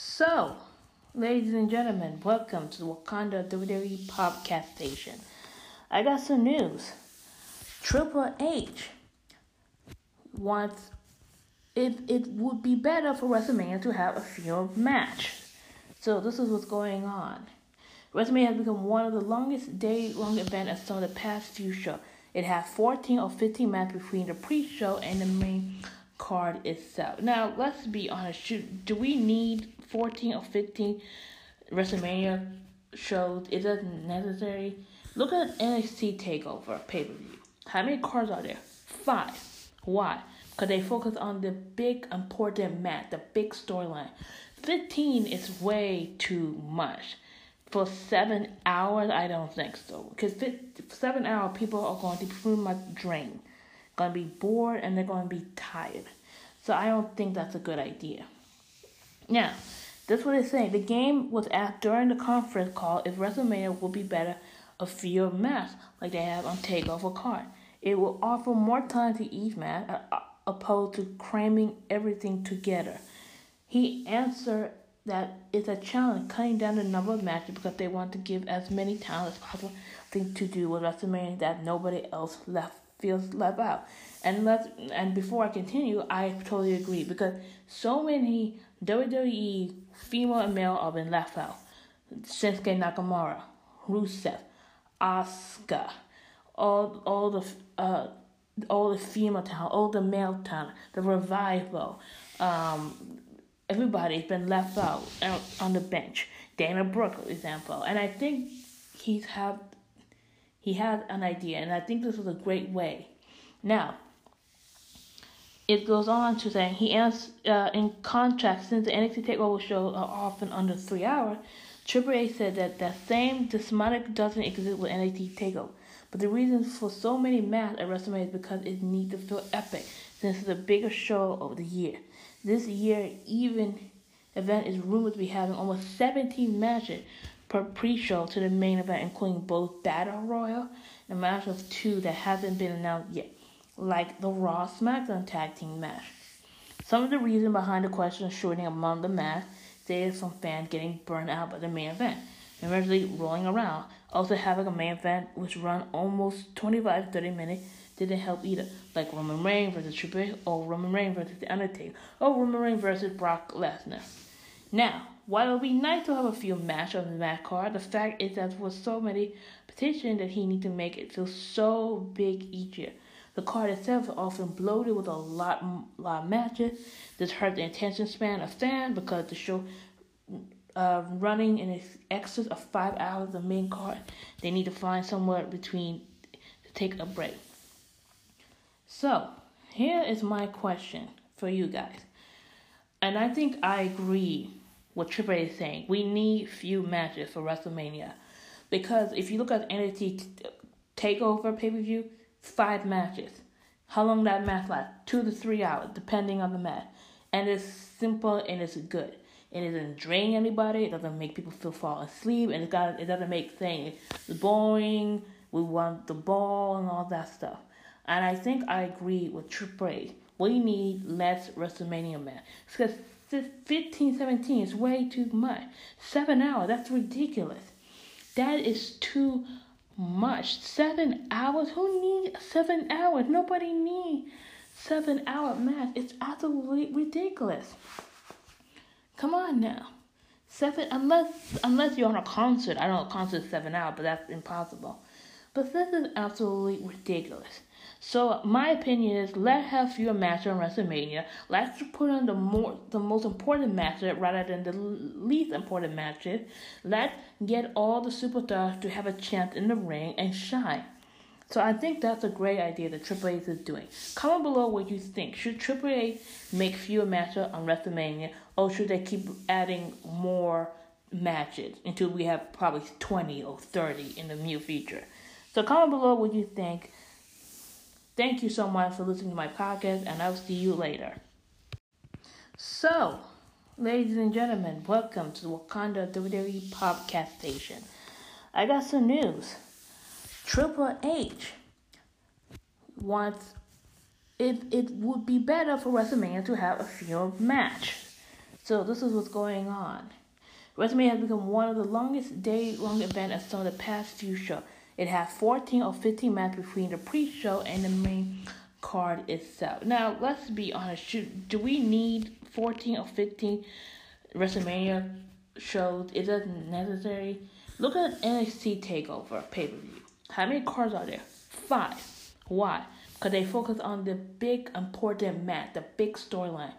So, ladies and gentlemen, welcome to the Wakanda WWE podcast station. I got some news. Triple H wants it. It would be better for WrestleMania to have a field match. So this is what's going on. WrestleMania has become one of the longest day-long events of some of the past few shows. It has 14 or 15 matches between the pre-show and the main card itself. Now, let's be honest. Should, do we need 14 or 15 WrestleMania shows? Is that necessary? Look at NXT TakeOver pay per view. How many cards are there? Five. Why? Because they focus on the big important match, the big storyline. 15 is way too much. For seven hours, I don't think so. Because seven hours, people are going to pretty my drain, going to be bored, and they're going to be tired. So I don't think that's a good idea. Now, this is what it's saying. The game was asked during the conference call if WrestleMania would be better a field match like they have on Takeover card. It will offer more time to each match uh, opposed to cramming everything together. He answered that it's a challenge cutting down the number of matches because they want to give as many times as possible thing to do with WrestleMania that nobody else left feels left out. And let and before I continue, I totally agree because so many WWE female and male have been left out. Shinsuke Nakamura, Rusev, Asuka, all all the uh all the female talent, all the male talent, the revival, um, everybody's been left out on the bench. Dana Brooke, example, and I think he's have he had an idea, and I think this was a great way. Now, it goes on to say he asks uh, in contrast since the NXT Takeover shows are often under three hours. Triple H said that that same despotic doesn't exist with NXT Takeover. But the reason for so many matches at WrestleMania is because it needs to feel epic since it's the biggest show of the year. This year, even event is rumored to be having almost 17 matches pre-show to the main event, including both Battle Royal and match of two that haven't been announced yet like the Raw SmackDown tag team match. Some of the reason behind the question of shortening among the match is some fans getting burned out by the main event and eventually rolling around. Also having a main event which run almost 25 30 minutes didn't help either, like Roman Reigns versus Triple H or Roman Reigns versus The Undertaker or Roman Reigns versus Brock Lesnar. Now, while it would be nice to have a few matches on the match card, the fact is that with so many petitions that he need to make it feel so big each year. The card itself is often bloated with a lot, lot of matches. This hurts the attention span of fans because the show uh, running in excess of five hours of the main card. They need to find somewhere between to take a break. So, here is my question for you guys. And I think I agree with Triple H is saying. We need few matches for WrestleMania. Because if you look at NXT TakeOver pay per view, five matches. How long that match lasts? Two to three hours, depending on the match. And it's simple and it's good. It doesn't drain anybody. It doesn't make people feel fall asleep. And it got it doesn't make things boring. We want the ball and all that stuff. And I think I agree with Triple H. We need less WrestleMania match. Because 15, 17 is way too much. Seven hours, that's ridiculous. That is too much. Seven hours? Who needs seven hours? Nobody needs seven hour math. It's absolutely ridiculous. Come on now. Seven unless unless you're on a concert. I don't know concert seven hours, but that's impossible. But this is absolutely ridiculous. So my opinion is let have fewer matches on WrestleMania. Let's put on the more the most important matches rather than the least important matches. Let's get all the superstars to have a chance in the ring and shine. So I think that's a great idea that Triple H is doing. Comment below what you think. Should Triple H make fewer matches on WrestleMania, or should they keep adding more matches until we have probably 20 or 30 in the near future? So comment below what you think. Thank you so much for listening to my podcast, and I'll see you later. So, ladies and gentlemen, welcome to the Wakanda WWE podcast station. I got some news. Triple H wants it. It would be better for WrestleMania to have a field match. So this is what's going on. WrestleMania has become one of the longest day-long events of some of the past few shows. It has 14 or 15 matches between the pre-show and the main card itself. Now, let's be honest. Should, do we need 14 or 15 WrestleMania shows? Is that necessary? Look at NXT Takeover pay-per-view. How many cards are there? Five. Why? Because they focus on the big important match, the big storyline.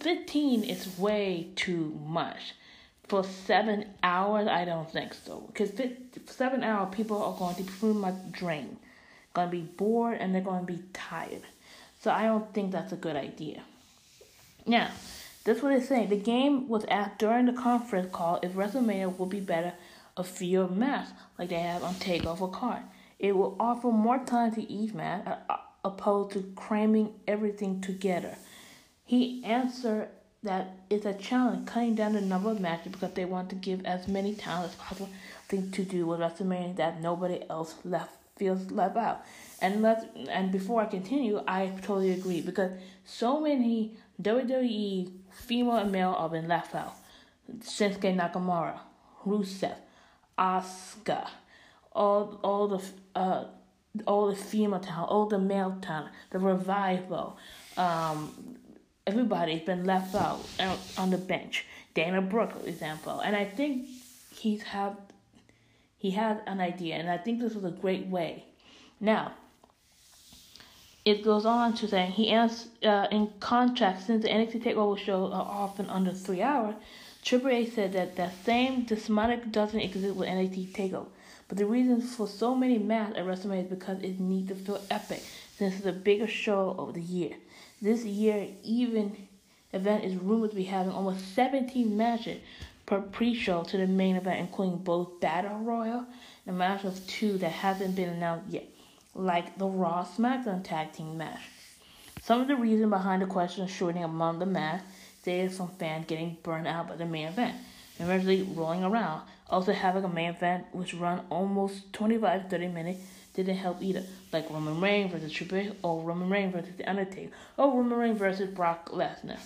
15 is way too much for seven hours, I don't think so. Because seven hours, people are going to be pretty much drained, going to be bored, and they're going to be tired. So I don't think that's a good idea. Now, this is what it's saying. The game was asked during the conference call if WrestleMania will be better a field match like they have on Takeover card. It will offer more time to each match, uh, opposed to cramming everything together. He answered that it's a challenge cutting down the number of matches because they want to give as many talents as possible thing to do with WrestleMania that nobody else left feels left out. And let and before I continue, I totally agree because so many WWE female and male have been left out. Shinsuke Nakamura, Rusev, Asuka, all all the uh all the female talent, all the male talent, the revival, um, everybody's been left out on the bench. Dana Brooke, for example, and I think he's have he had an idea, and I think this was a great way. Now, it goes on to say he asks uh, in contract since the NXT Takeover shows are often under three hours. Triple H said that that same despotic doesn't exist with NXT Takeover. But the reason for so many matches at WrestleMania is because it needs to feel epic, since it's the biggest show of the year. This year, even event is rumored to be having almost 17 matches per pre-show to the main event, including both Battle Royal and a match of two that haven't been announced yet, like the Raw SmackDown Tag Team match. Some of the reason behind the question of shortening among the match stated from fans getting burned out by the main event and eventually rolling around. Also having a main event which run almost 25 30 minutes didn't help either, like Roman Reigns versus Triple H or Roman Reigns versus The Undertaker or Roman Reigns versus Brock Lesnar.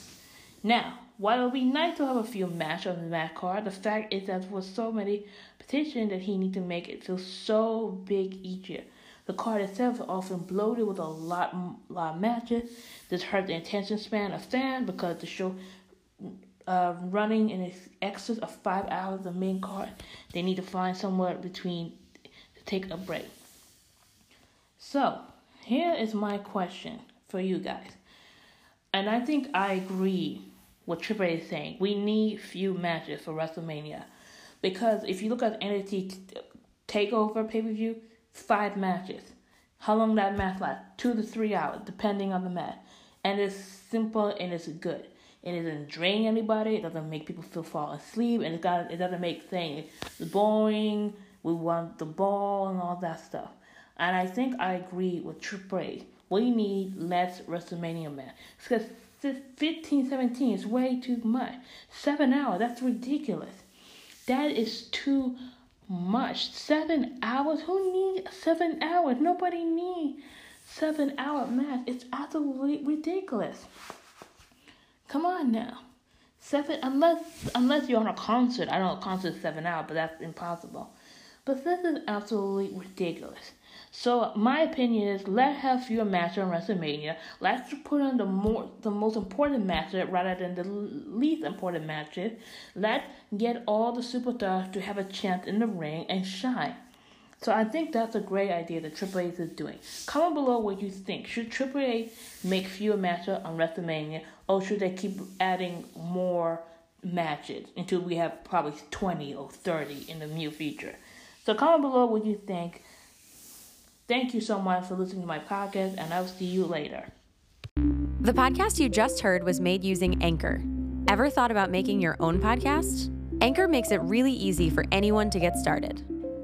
Now, while it would be nice to have a few matches on the match card, the fact is that with so many petitions that he needs to make it feel so big each year. The card itself is often bloated with a lot, lot of matches. This hurts the attention span of fans because the show uh, running in excess of five hours the main card. They need to find somewhere between to take a break. So, here is my question for you guys. And I think I agree with Triple H is saying. We need few matches for WrestleMania. Because if you look at NXT TakeOver pay per view, five matches. How long that match last? Two to three hours, depending on the match. And it's simple and it's good. It doesn't drain anybody. It doesn't make people feel fall asleep, and it got it doesn't make things boring. We want the ball and all that stuff. And I think I agree with Triple. We need less WrestleMania man. Because 15, 17 is way too much. Seven hours, that's ridiculous. That is too much. Seven hours? Who needs seven hours? Nobody needs seven hour match. It's absolutely ridiculous. Come on now. Seven unless unless you're on a concert. I know concert seven hours, but that's impossible. But this is absolutely ridiculous. So my opinion is let have fewer matches on WrestleMania. Let's put on the more the most important matches rather than the least important matches. Let's get all the superstars to have a chance in the ring and shine. So I think that's a great idea that Triple H is doing. Comment below what you think. Should Triple H make fewer matches on WrestleMania, or should they keep adding more matches until we have probably 20 or 30 in the near future? So comment below what you think. Thank you so much for listening to my podcast, and I'll see you later. The podcast you just heard was made using Anchor. Ever thought about making your own podcast? Anchor makes it really easy for anyone to get started.